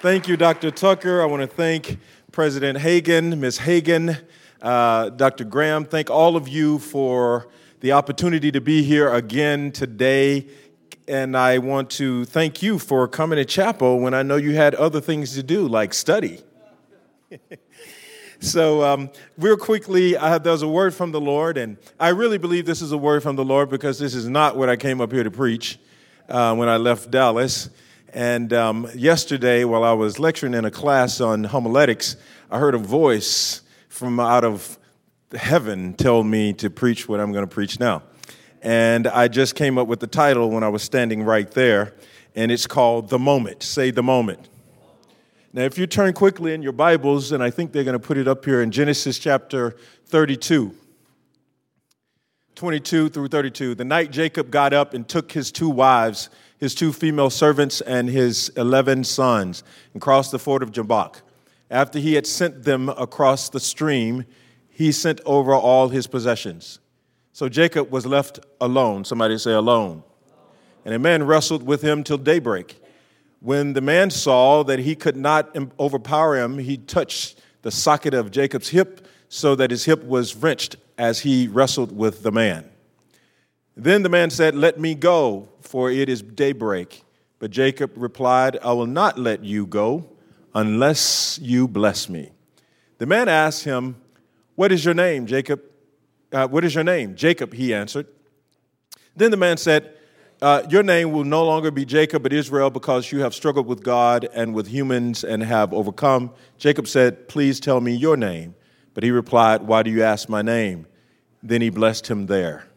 Thank you, Dr. Tucker. I want to thank President Hagan, Ms. Hagan, uh, Dr. Graham. Thank all of you for the opportunity to be here again today. And I want to thank you for coming to chapel when I know you had other things to do, like study. so, um, real quickly, there's a word from the Lord, and I really believe this is a word from the Lord because this is not what I came up here to preach uh, when I left Dallas. And um, yesterday, while I was lecturing in a class on homiletics, I heard a voice from out of heaven tell me to preach what I'm going to preach now. And I just came up with the title when I was standing right there, and it's called The Moment. Say the moment. Now, if you turn quickly in your Bibles, and I think they're going to put it up here in Genesis chapter 32. 22 through 32. The night Jacob got up and took his two wives his two female servants and his 11 sons and crossed the ford of Jabbok. After he had sent them across the stream, he sent over all his possessions. So Jacob was left alone. Somebody say alone. And a man wrestled with him till daybreak. When the man saw that he could not overpower him, he touched the socket of Jacob's hip so that his hip was wrenched as he wrestled with the man. Then the man said, Let me go, for it is daybreak. But Jacob replied, I will not let you go unless you bless me. The man asked him, What is your name, Jacob? Uh, what is your name? Jacob, he answered. Then the man said, uh, Your name will no longer be Jacob, but Israel, because you have struggled with God and with humans and have overcome. Jacob said, Please tell me your name. But he replied, Why do you ask my name? Then he blessed him there.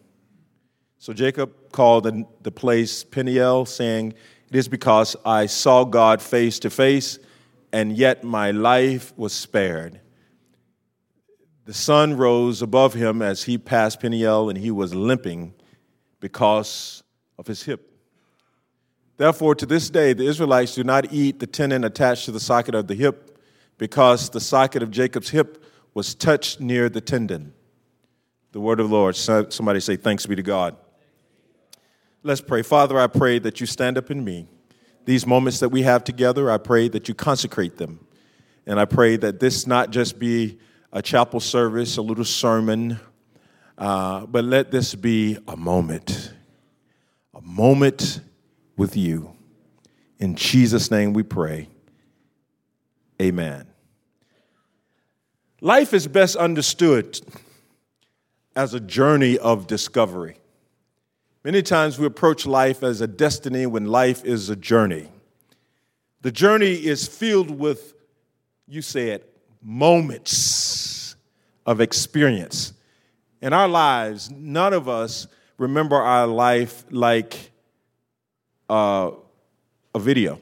So Jacob called the, the place Peniel, saying, It is because I saw God face to face, and yet my life was spared. The sun rose above him as he passed Peniel, and he was limping because of his hip. Therefore, to this day, the Israelites do not eat the tendon attached to the socket of the hip, because the socket of Jacob's hip was touched near the tendon. The word of the Lord. Somebody say, Thanks be to God. Let's pray. Father, I pray that you stand up in me. These moments that we have together, I pray that you consecrate them. And I pray that this not just be a chapel service, a little sermon, uh, but let this be a moment, a moment with you. In Jesus' name we pray. Amen. Life is best understood as a journey of discovery. Many times we approach life as a destiny when life is a journey. The journey is filled with, you said, moments of experience. In our lives, none of us remember our life like uh, a video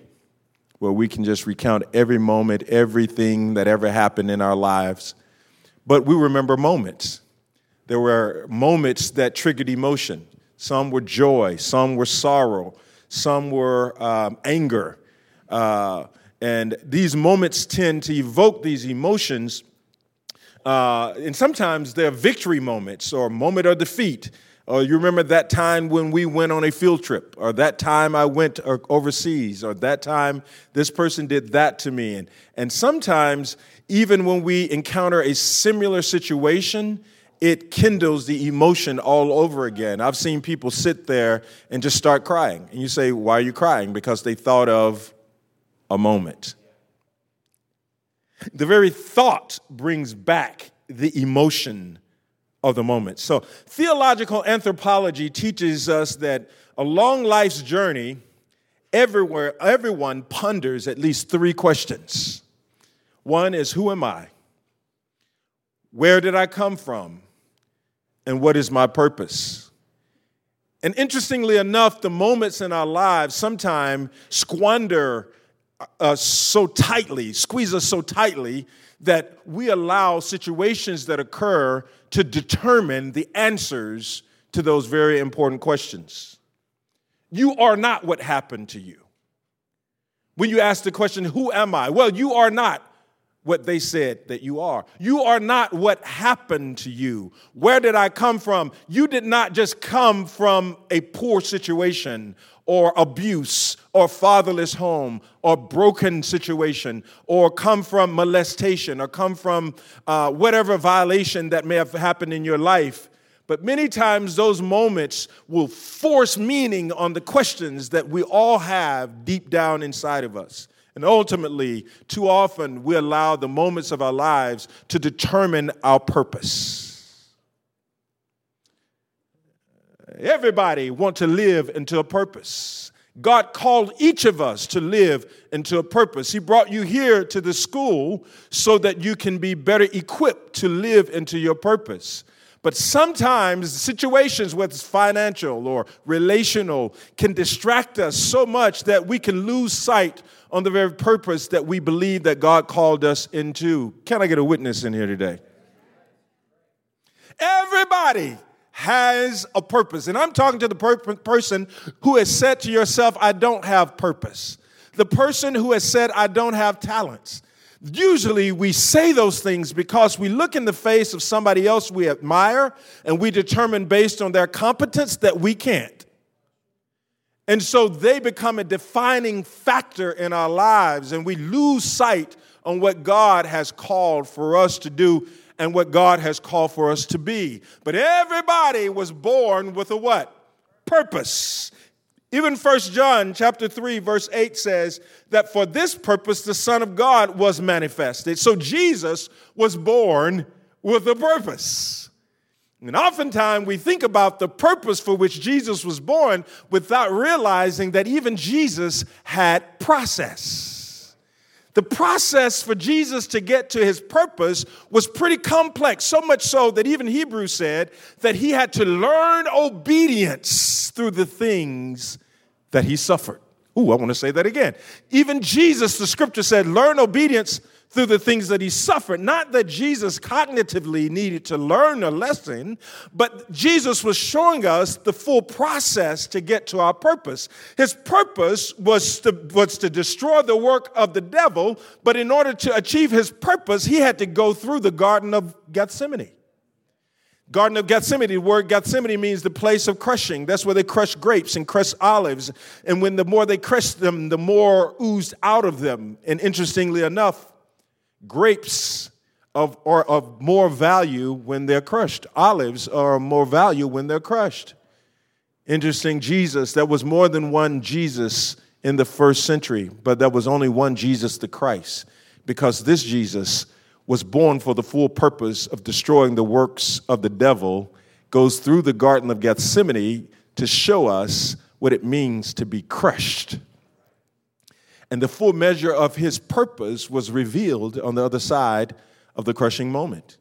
where we can just recount every moment, everything that ever happened in our lives. But we remember moments. There were moments that triggered emotion. Some were joy, some were sorrow, some were um, anger. Uh, and these moments tend to evoke these emotions. Uh, and sometimes they're victory moments or moment of defeat. Or you remember that time when we went on a field trip, or that time I went uh, overseas, or that time this person did that to me. And, and sometimes, even when we encounter a similar situation, it kindles the emotion all over again. I've seen people sit there and just start crying. And you say, Why are you crying? Because they thought of a moment. The very thought brings back the emotion of the moment. So, theological anthropology teaches us that along life's journey, everywhere, everyone ponders at least three questions. One is, Who am I? Where did I come from? And what is my purpose? And interestingly enough, the moments in our lives sometimes squander us so tightly, squeeze us so tightly, that we allow situations that occur to determine the answers to those very important questions. You are not what happened to you. When you ask the question, Who am I? Well, you are not what they said that you are. You are not what happened to you. Where did I come from? You did not just come from a poor situation or abuse or fatherless home or broken situation or come from molestation or come from uh, whatever violation that may have happened in your life. But many times those moments will force meaning on the questions that we all have deep down inside of us. And ultimately, too often we allow the moments of our lives to determine our purpose. Everybody want to live into a purpose. God called each of us to live into a purpose. He brought you here to the school so that you can be better equipped to live into your purpose. But sometimes situations, whether it's financial or relational, can distract us so much that we can lose sight on the very purpose that we believe that God called us into. Can I get a witness in here today? Everybody has a purpose. And I'm talking to the per- person who has said to yourself, I don't have purpose. The person who has said, I don't have talents. Usually we say those things because we look in the face of somebody else we admire and we determine based on their competence that we can't. And so they become a defining factor in our lives and we lose sight on what God has called for us to do and what God has called for us to be. But everybody was born with a what? Purpose. Even First John chapter 3 verse 8 says that for this purpose the son of God was manifested. So Jesus was born with a purpose. And oftentimes we think about the purpose for which Jesus was born without realizing that even Jesus had process. The process for Jesus to get to his purpose was pretty complex, so much so that even Hebrews said that he had to learn obedience through the things that he suffered. Ooh, I want to say that again. Even Jesus, the scripture said, learn obedience through the things that he suffered. Not that Jesus cognitively needed to learn a lesson, but Jesus was showing us the full process to get to our purpose. His purpose was to, was to destroy the work of the devil, but in order to achieve his purpose, he had to go through the Garden of Gethsemane. Garden of Gethsemane, the word Gethsemane means the place of crushing. That's where they crush grapes and crush olives. And when the more they crushed them, the more oozed out of them. And interestingly enough, grapes of, are of more value when they're crushed. Olives are of more value when they're crushed. Interesting, Jesus, there was more than one Jesus in the first century, but there was only one Jesus the Christ, because this Jesus was born for the full purpose of destroying the works of the devil, goes through the Garden of Gethsemane to show us what it means to be crushed and the full measure of his purpose was revealed on the other side of the crushing moment.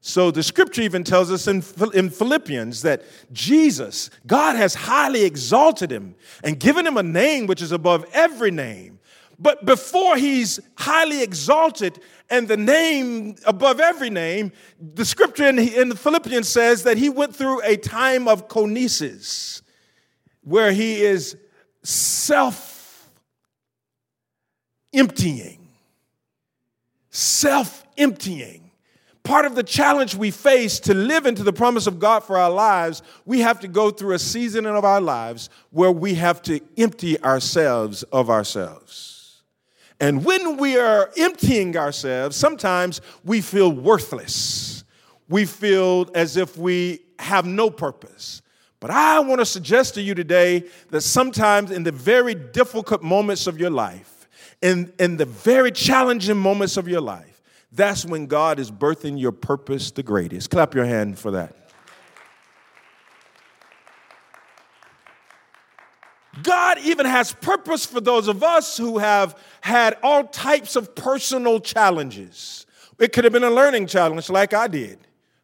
So the scripture even tells us in, Philippians that Jesus, God has highly exalted him and given him a name which is above every name. But before he's highly exalted and the name above every name, the scripture in, in Philippians says that he went through a time of kenosis where he is self emptying, self emptying. Part of the challenge we face to live into the promise of God for our lives, we have to go through a season of our lives where we have to empty ourselves of ourselves. And when we are emptying ourselves, sometimes we feel worthless. We feel as if we have no purpose. But I want to suggest to you today that sometimes in the very difficult moments of your life, in, in the very challenging moments of your life, that's when God is birthing your purpose the greatest. Clap your hand for that. God even has purpose for those of us who have had all types of personal challenges. It could have been a learning challenge like I did.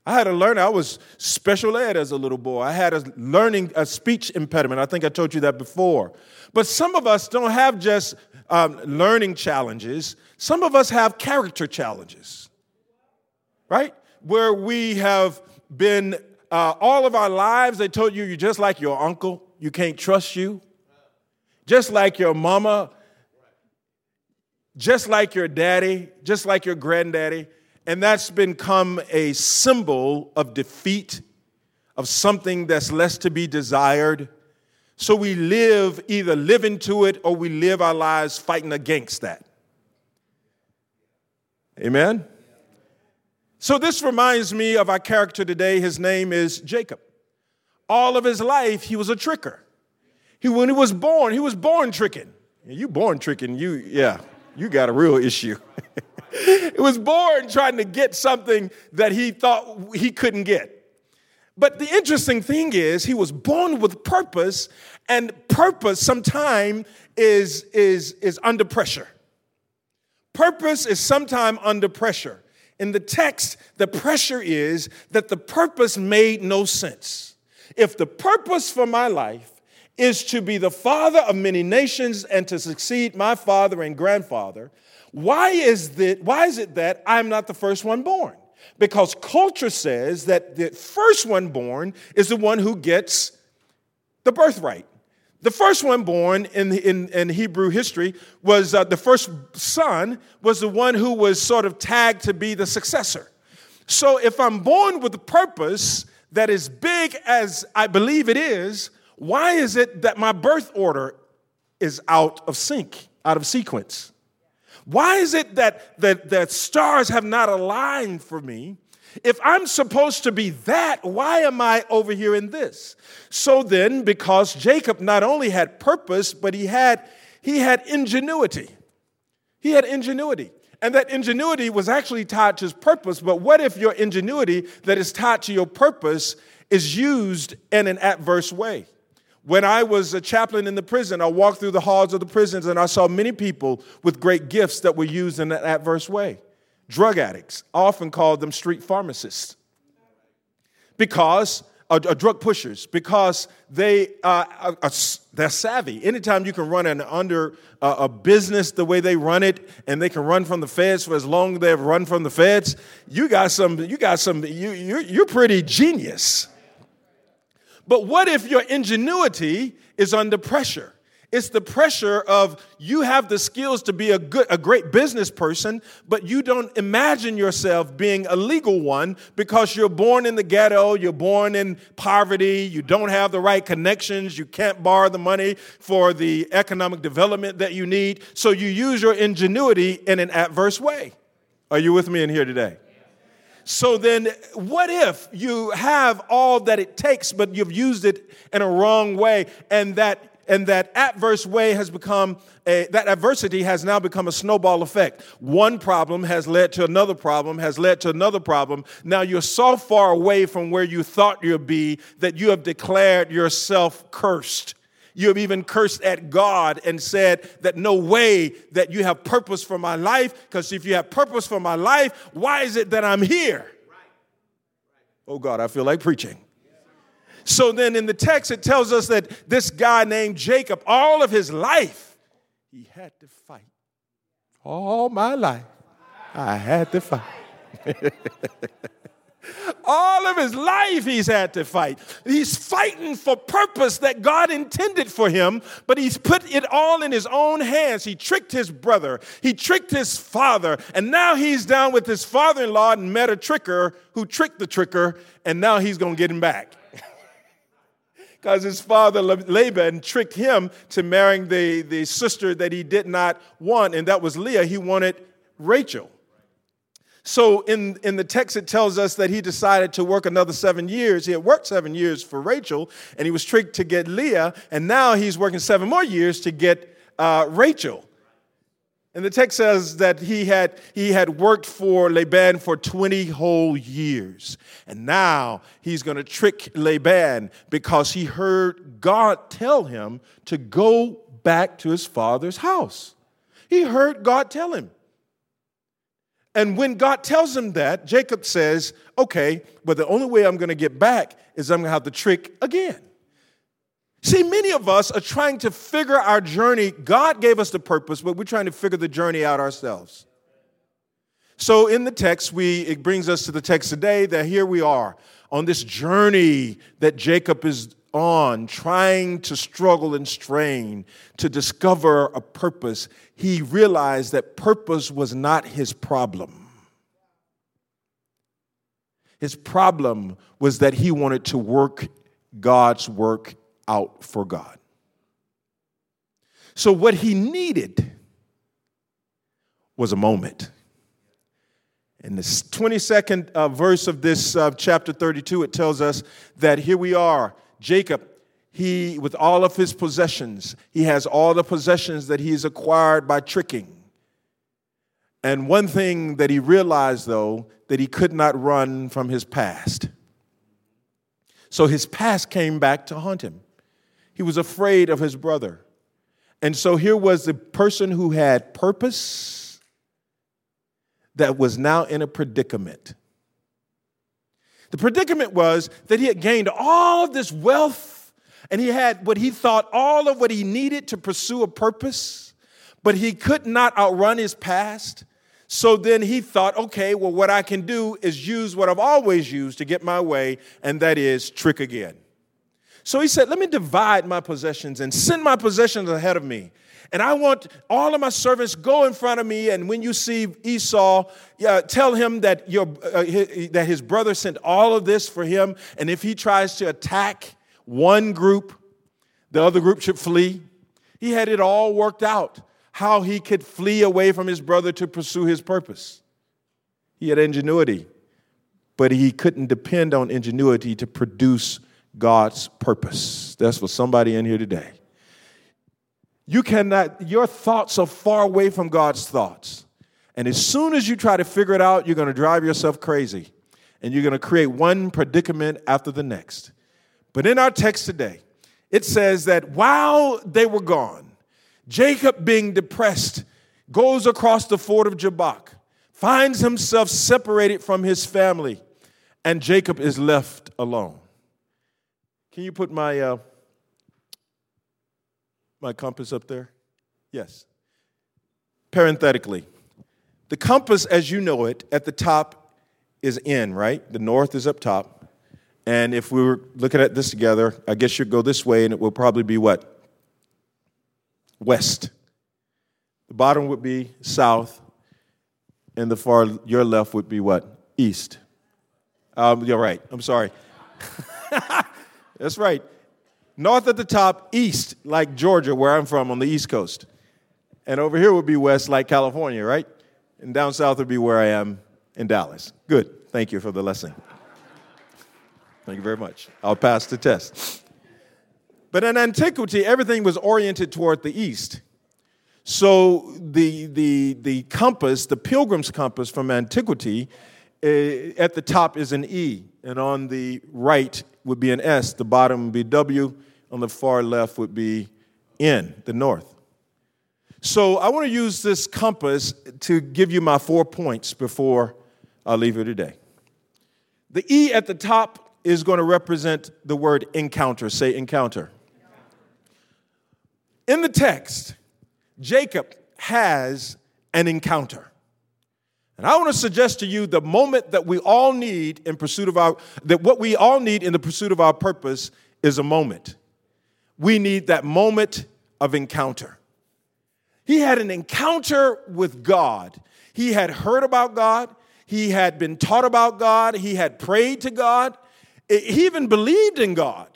I had to learn. I was special ed as a little boy. I had a learning a speech impediment. I think I told you that before. But some of us don't have just um, learning challenges. Some of us have character challenges, right? Where we have been uh, all of our lives, they told you you're just like your uncle, you can't trust you. Just like your mama, just like your daddy, just like your granddaddy, and that's become a symbol of defeat, of something that's less to be desired. So we live, either live into it or we live our lives fighting against that. Amen? So this reminds me of our character today. His name is Jacob. All of his life, he was a tricker. He, when he was born, he was born tricking. You born tricking, you, yeah, you got a real issue. he was born trying to get something that he thought he couldn't get. But the interesting thing is, he was born with purpose, and purpose sometimes is, is, is under pressure. Purpose is sometimes under pressure. In the text, the pressure is that the purpose made no sense. If the purpose for my life is to be the father of many nations and to succeed my father and grandfather, why is, that, why is it that I'm not the first one born? Because culture says that the first one born is the one who gets the birthright. The first one born in, in, in Hebrew history was uh, the first son, was the one who was sort of tagged to be the successor. So if I'm born with a purpose that is big as I believe it is, why is it that my birth order is out of sync, out of sequence? Why is it that, that, that stars have not aligned for me? If I'm supposed to be that, why am I over here in this? So then, because Jacob not only had purpose, but he had, he had ingenuity. He had ingenuity. And that ingenuity was actually tied to his purpose. But what if your ingenuity that is tied to your purpose is used in an adverse way? When I was a chaplain in the prison, I walked through the halls of the prisons and I saw many people with great gifts that were used in an adverse way. Drug addicts, I often called them street pharmacists because uh, uh, drug pushers because they uh, are, are, they're savvy. Anytime you can run an under uh, a business the way they run it, and they can run from the feds for as long as they've run from the feds, you got some. You got some. You you're, you're pretty genius. But what if your ingenuity is under pressure? It's the pressure of you have the skills to be a good a great business person, but you don't imagine yourself being a legal one because you're born in the ghetto, you're born in poverty, you don't have the right connections, you can't borrow the money for the economic development that you need. So you use your ingenuity in an adverse way. Are you with me in here today? So then, what if you have all that it takes, but you've used it in a wrong way, and that and that adverse way has become a, that adversity has now become a snowball effect. One problem has led to another problem, has led to another problem. Now you're so far away from where you thought you'd be that you have declared yourself cursed. You have even cursed at God and said that no way that you have purpose for my life, because if you have purpose for my life, why is it that I'm here? Oh God, I feel like preaching. So then in the text, it tells us that this guy named Jacob, all of his life, he had to fight. All my life, I had to fight. All of his life, he's had to fight. He's fighting for purpose that God intended for him, but he's put it all in his own hands. He tricked his brother, he tricked his father, and now he's down with his father in law and met a tricker who tricked the tricker, and now he's going to get him back. Because his father Laban tricked him to marrying the, the sister that he did not want, and that was Leah. He wanted Rachel. So in, in the text, it tells us that he decided to work another seven years. He had worked seven years for Rachel, and he was tricked to get Leah, and now he's working seven more years to get uh, Rachel. And the text says that he had, he had worked for Laban for 20 whole years. And now he's going to trick Laban because he heard God tell him to go back to his father's house. He heard God tell him. And when God tells him that, Jacob says, okay, but the only way I'm going to get back is I'm going to have to trick again. See, many of us are trying to figure our journey. God gave us the purpose, but we're trying to figure the journey out ourselves. So in the text, we it brings us to the text today that here we are on this journey that Jacob is on trying to struggle and strain to discover a purpose, he realized that purpose was not his problem. His problem was that he wanted to work God's work out for God. So, what he needed was a moment. In the 22nd uh, verse of this uh, chapter 32, it tells us that here we are, Jacob, he, with all of his possessions, he has all the possessions that he's acquired by tricking. And one thing that he realized, though, that he could not run from his past. So his past came back to haunt him. He was afraid of his brother. And so here was the person who had purpose that was now in a predicament. The predicament was that he had gained all of this wealth and he had what he thought all of what he needed to pursue a purpose, but he could not outrun his past. So then he thought, okay, well, what I can do is use what I've always used to get my way, and that is trick again. So he said, let me divide my possessions and send my possessions ahead of me. And I want all of my servants go in front of me. And when you see Esau, uh, tell him that, your, uh, his, that his brother sent all of this for him. And if he tries to attack one group, the other group should flee. He had it all worked out how he could flee away from his brother to pursue his purpose. He had ingenuity, but he couldn't depend on ingenuity to produce God's purpose. That's for somebody in here today. You cannot, your thoughts are far away from God's thoughts. And as soon as you try to figure it out, you're going to drive yourself crazy. And you're going to create one predicament after the next. But in our text today, it says that while they were gone, Jacob, being depressed, goes across the ford of Jabbok, finds himself separated from his family, and Jacob is left alone. Can you put my uh, my compass up there? Yes. Parenthetically, the compass as you know it at the top is in, right? The north is up top. And if we were looking at this together, I guess you'd go this way and it will probably be what? West. The bottom would be south, and the far your left would be what? East. Um, you're right. I'm sorry. That's right. North at the top, east, like Georgia, where I'm from on the East Coast. And over here would be west, like California, right? And down south would be where I am in Dallas. Good. Thank you for the lesson. Thank you very much. I'll pass the test. But in antiquity, everything was oriented toward the east. So the, the, the compass, the pilgrim's compass from antiquity, uh, at the top is an E, and on the right would be an S, the bottom would be W, on the far left would be N, the north. So I want to use this compass to give you my four points before I leave you today. The E at the top is going to represent the word encounter. Say encounter. In the text, Jacob has an encounter. And I want to suggest to you the moment that we all need in pursuit of our, that what we all need in the pursuit of our purpose is a moment. We need that moment of encounter. He had an encounter with God. He had heard about God. He had been taught about God. He had prayed to God. He even believed in God.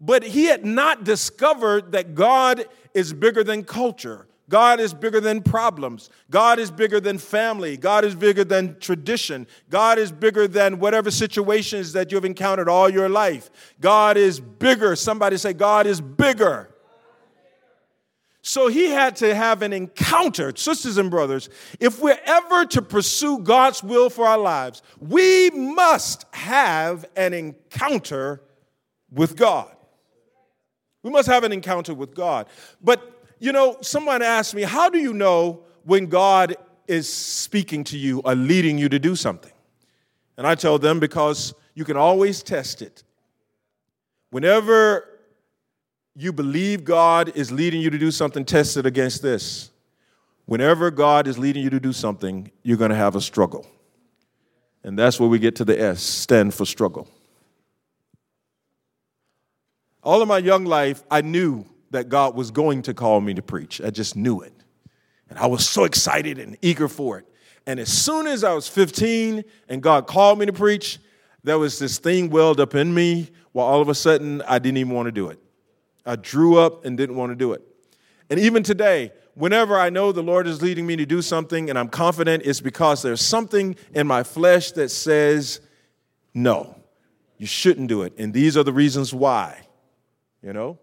But he had not discovered that God is bigger than culture. God is bigger than problems. God is bigger than family. God is bigger than tradition. God is bigger than whatever situations that you've encountered all your life. God is bigger. Somebody say, God is bigger. So he had to have an encounter, sisters and brothers. If we're ever to pursue God's will for our lives, we must have an encounter with God. We must have an encounter with God. But you know, someone asked me, How do you know when God is speaking to you or leading you to do something? And I tell them, Because you can always test it. Whenever you believe God is leading you to do something, test it against this. Whenever God is leading you to do something, you're going to have a struggle. And that's where we get to the S, stand for struggle. All of my young life, I knew that God was going to call me to preach. I just knew it. And I was so excited and eager for it. And as soon as I was 15 and God called me to preach, there was this thing welled up in me while all of a sudden I didn't even want to do it. I drew up and didn't want to do it. And even today, whenever I know the Lord is leading me to do something and I'm confident, it's because there's something in my flesh that says, no, you shouldn't do it. And these are the reasons why. You know,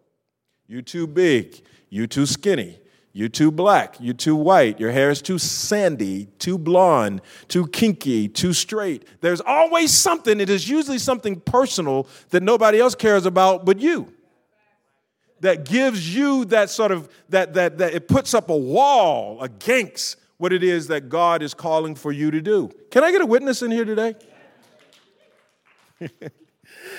you too big, you too skinny, you too black, you too white, your hair is too sandy, too blonde, too kinky, too straight. There's always something, it is usually something personal that nobody else cares about but you. That gives you that sort of that that that it puts up a wall against what it is that God is calling for you to do. Can I get a witness in here today?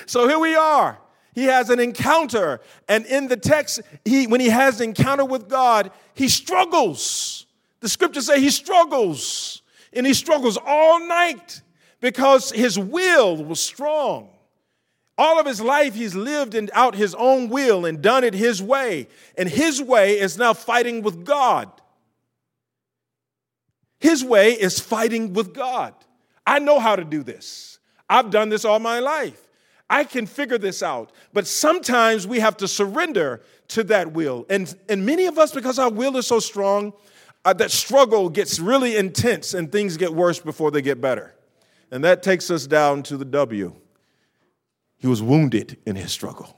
so here we are he has an encounter. And in the text, he, when he has an encounter with God, he struggles. The scriptures say he struggles. And he struggles all night because his will was strong. All of his life, he's lived in, out his own will and done it his way. And his way is now fighting with God. His way is fighting with God. I know how to do this. I've done this all my life. I can figure this out. But sometimes we have to surrender to that will. And, and many of us, because our will is so strong, uh, that struggle gets really intense and things get worse before they get better. And that takes us down to the W. He was wounded in his struggle.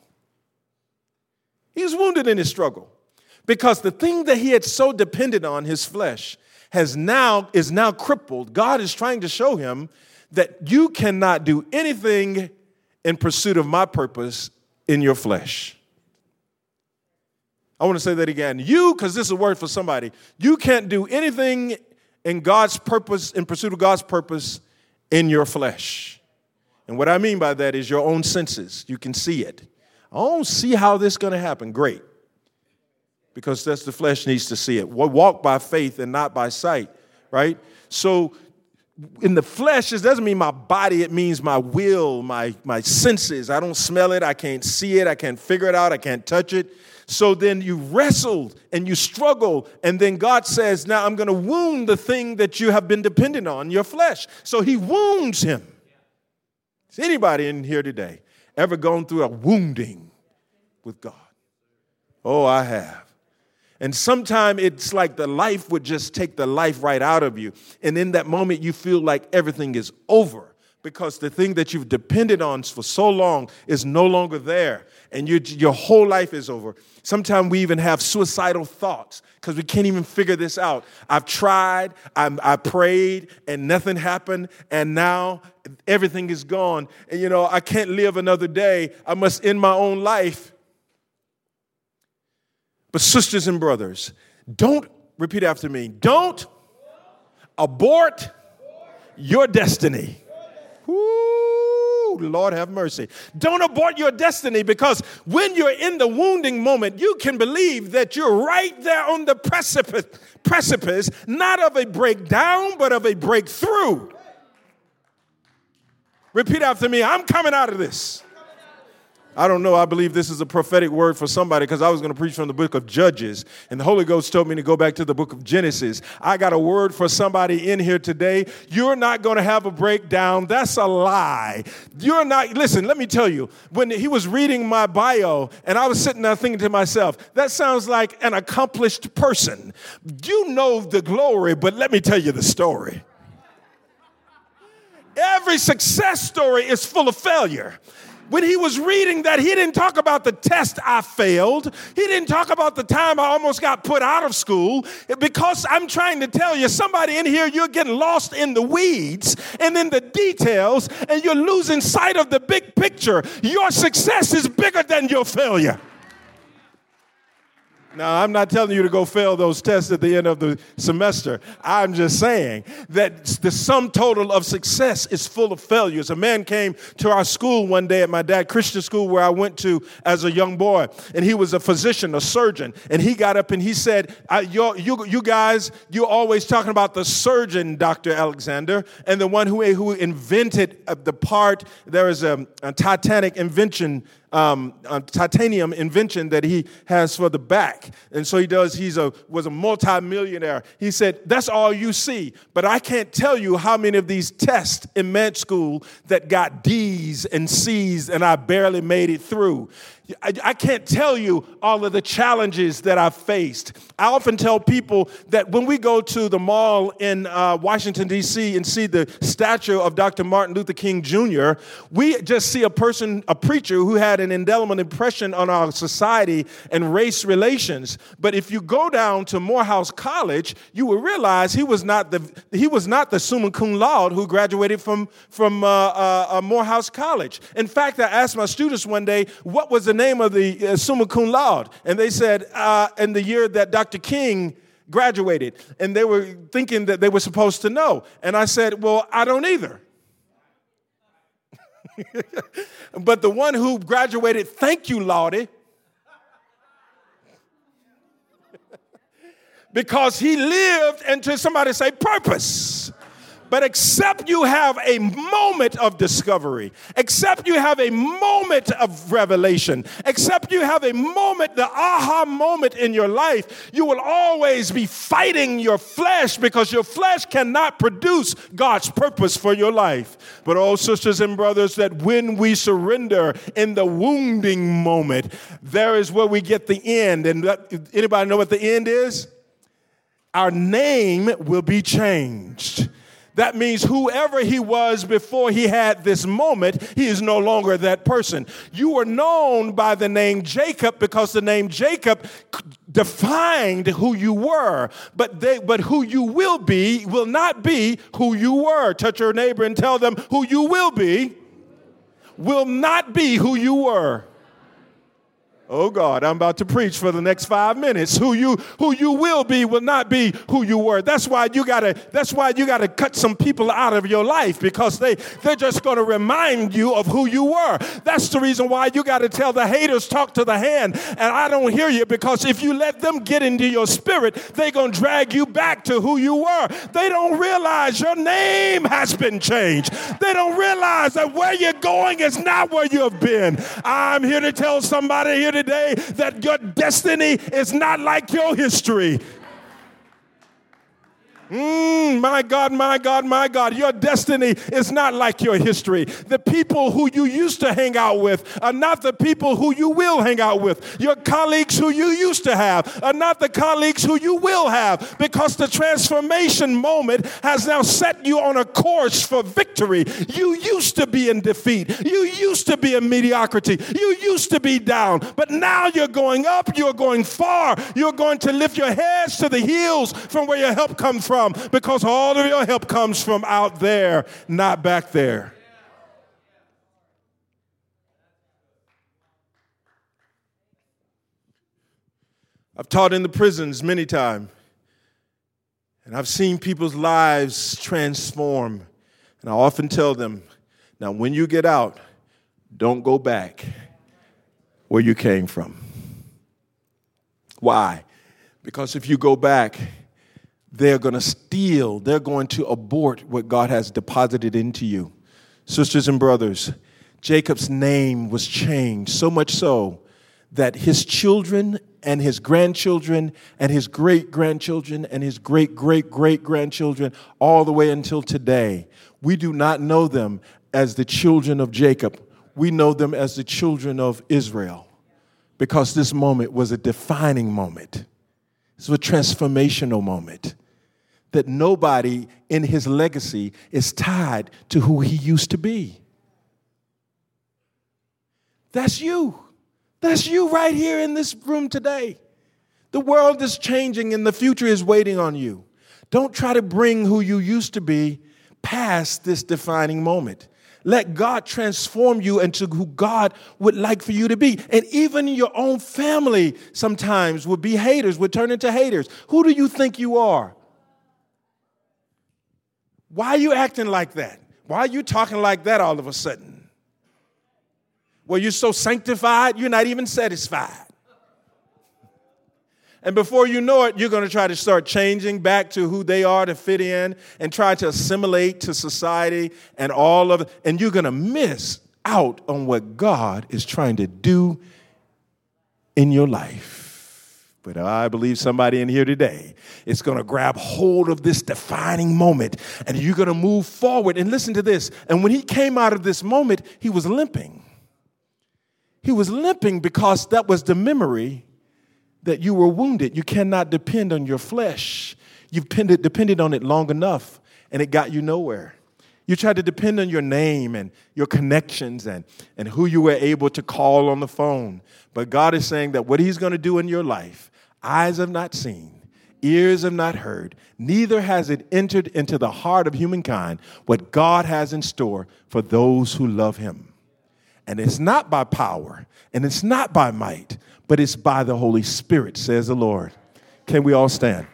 He was wounded in his struggle because the thing that he had so depended on, his flesh, has now is now crippled. God is trying to show him that you cannot do anything in pursuit of my purpose in your flesh. I want to say that again. You, because this is a word for somebody, you can't do anything in God's purpose, in pursuit of God's purpose in your flesh. And what I mean by that is your own senses. You can see it. I don't see how this is going to happen. Great. Because that's the flesh needs to see it. Walk by faith and not by sight, right? So in the flesh, it doesn't mean my body, it means my will, my, my senses. I don't smell it, I can't see it, I can't figure it out, I can't touch it. So then you wrestled and you struggle, and then God says, Now I'm going to wound the thing that you have been dependent on, your flesh. So he wounds him. Is anybody in here today ever gone through a wounding with God? Oh, I have. And sometimes it's like the life would just take the life right out of you. And in that moment, you feel like everything is over because the thing that you've depended on for so long is no longer there. And you, your whole life is over. Sometimes we even have suicidal thoughts because we can't even figure this out. I've tried, I'm, I prayed, and nothing happened, and now everything is gone. And you know, I can't live another day. I must end my own life. But, sisters and brothers, don't repeat after me don't abort your destiny. Ooh, Lord have mercy. Don't abort your destiny because when you're in the wounding moment, you can believe that you're right there on the precipice, precipice not of a breakdown, but of a breakthrough. Repeat after me I'm coming out of this. I don't know. I believe this is a prophetic word for somebody because I was going to preach from the book of Judges, and the Holy Ghost told me to go back to the book of Genesis. I got a word for somebody in here today. You're not going to have a breakdown. That's a lie. You're not, listen, let me tell you, when he was reading my bio, and I was sitting there thinking to myself, that sounds like an accomplished person. You know the glory, but let me tell you the story. Every success story is full of failure when he was reading that, he didn't talk about the test I failed. He didn't talk about the time I almost got put out of school. Because I'm trying to tell you, somebody in here, you're getting lost in the weeds and in the details, and you're losing sight of the big picture. Your success is bigger than your failure. Now, I'm not telling you to go fail those tests at the end of the semester. I'm just saying that the sum total of success is full of failures. A man came to our school one day at my dad Christian school where I went to as a young boy, and he was a physician, a surgeon, and he got up and he said, you, you guys, you're always talking about the surgeon, Dr. Alexander, and the one who, who invented uh, the part, there is a, a Titanic invention um, titanium invention that he has for the back. And so he does, he's a, was a multimillionaire. He said, That's all you see. But I can't tell you how many of these tests in med school that got D's and C's and I barely made it through. I, I, can't tell you all of the challenges that I've faced. I often tell people that when we go to the mall in uh, Washington, D.C., and see the statue of Dr. Martin Luther King Jr., we just see a person, a preacher who had an indelible impression on our society and race relations. But if you go down to Morehouse College, you will realize he was not the, he was not the summa cum laude who graduated from, from uh, uh, uh Morehouse College. In fact, I asked my students one day, what was the name of the uh, summa cum laude? And they said, uh, in the year that Dr. King graduated. And they were thinking that they were supposed to know. And I said, well, I don't either. but the one who graduated, thank you, Lottie. because he lived into somebody say purpose. But except you have a moment of discovery, except you have a moment of revelation, except you have a moment, the aha moment in your life, you will always be fighting your flesh because your flesh cannot produce God's purpose for your life. But, oh, sisters and brothers, that when we surrender in the wounding moment, there is where we get the end. And anybody know what the end is? Our name will be changed. That means whoever he was before he had this moment, he is no longer that person. You were known by the name Jacob because the name Jacob defined who you were, but they but who you will be will not be who you were. Touch your neighbor and tell them who you will be will not be who you were. Oh God, I'm about to preach for the next five minutes. Who you who you will be will not be who you were. That's why you gotta that's why you gotta cut some people out of your life because they they're just gonna remind you of who you were. That's the reason why you gotta tell the haters talk to the hand. And I don't hear you because if you let them get into your spirit, they're gonna drag you back to who you were. They don't realize your name has been changed. They don't realize that where you're going is not where you have been. I'm here to tell somebody here today that your destiny is not like your history. Mm, my God, my God, my God, your destiny is not like your history. The people who you used to hang out with are not the people who you will hang out with. Your colleagues who you used to have are not the colleagues who you will have because the transformation moment has now set you on a course for victory. You used to be in defeat, you used to be in mediocrity, you used to be down, but now you're going up, you're going far, you're going to lift your heads to the hills from where your help comes from because all of your help comes from out there, not back there. I've taught in the prisons many times, and I've seen people's lives transform. And I often tell them, now when you get out, don't go back where you came from. Why? Because if you go back, they're going to steal, they're going to abort what God has deposited into you. Sisters and brothers, Jacob's name was changed so much so that his children and his grandchildren and his great grandchildren and his great great great grandchildren, all the way until today, we do not know them as the children of Jacob. We know them as the children of Israel because this moment was a defining moment. It's a transformational moment that nobody in his legacy is tied to who he used to be. That's you. That's you right here in this room today. The world is changing and the future is waiting on you. Don't try to bring who you used to be past this defining moment. Let God transform you into who God would like for you to be. And even your own family sometimes would be haters, would turn into haters. Who do you think you are? Why are you acting like that? Why are you talking like that all of a sudden? Well, you're so sanctified, you're not even satisfied. And before you know it, you're going to try to start changing back to who they are to fit in and try to assimilate to society and all of it. And you're going to miss out on what God is trying to do in your life. But I believe somebody in here today is going to grab hold of this defining moment and you're going to move forward. And listen to this. And when he came out of this moment, he was limping. He was limping because that was the memory that you were wounded. You cannot depend on your flesh. You've depended, depended on it long enough and it got you nowhere. You tried to depend on your name and your connections and, and who you were able to call on the phone. But God is saying that what He's going to do in your life, eyes have not seen, ears have not heard, neither has it entered into the heart of humankind what God has in store for those who love Him. And it's not by power and it's not by might, but it's by the Holy Spirit, says the Lord. Can we all stand?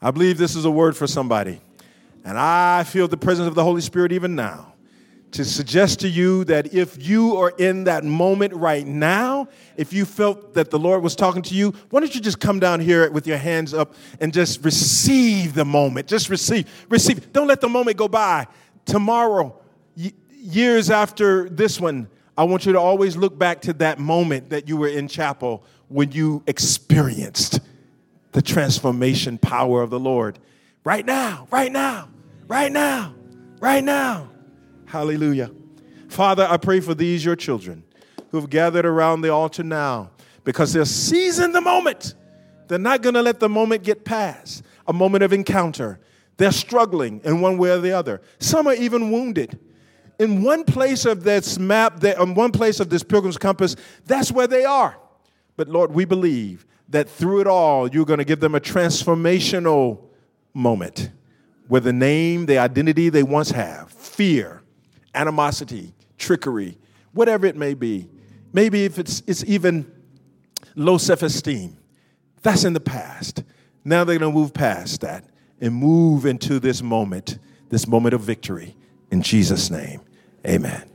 I believe this is a word for somebody. And I feel the presence of the Holy Spirit even now to suggest to you that if you are in that moment right now, if you felt that the Lord was talking to you, why don't you just come down here with your hands up and just receive the moment? Just receive, receive. Don't let the moment go by. Tomorrow, years after this one, I want you to always look back to that moment that you were in chapel when you experienced the transformation power of the Lord. Right now, right now, right now, right now. Hallelujah. Father, I pray for these, your children, who have gathered around the altar now because they're seizing the moment. They're not going to let the moment get past, a moment of encounter. They're struggling in one way or the other. Some are even wounded. In one place of this map, in one place of this pilgrim's compass, that's where they are. But Lord, we believe that through it all, you're going to give them a transformational moment where the name, the identity they once have, fear, animosity, trickery, whatever it may be, maybe if it's, it's even low self esteem, that's in the past. Now they're going to move past that and move into this moment, this moment of victory. In Jesus' name, amen.